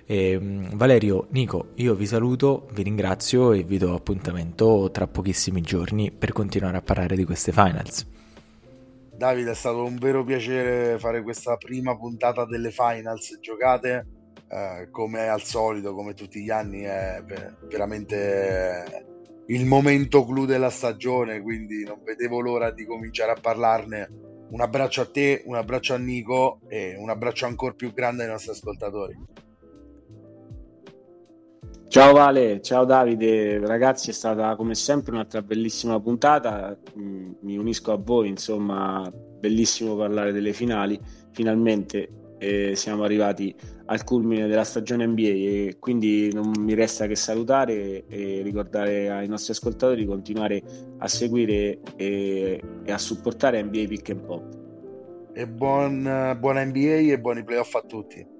E, ehm, Valerio, Nico, io vi saluto, vi ringrazio e vi do appuntamento tra pochissimi giorni per continuare a parlare di queste finals. Davide, è stato un vero piacere fare questa prima puntata delle finals giocate. Eh, come al solito, come tutti gli anni, è veramente il momento clou della stagione, quindi non vedevo l'ora di cominciare a parlarne. Un abbraccio a te, un abbraccio a Nico e un abbraccio ancora più grande ai nostri ascoltatori. Ciao Vale, ciao Davide, ragazzi è stata come sempre un'altra bellissima puntata, mm, mi unisco a voi, insomma bellissimo parlare delle finali, finalmente eh, siamo arrivati al culmine della stagione NBA e quindi non mi resta che salutare e ricordare ai nostri ascoltatori di continuare a seguire e, e a supportare NBA Pick and Pop. E buon, buona NBA e buoni playoff a tutti.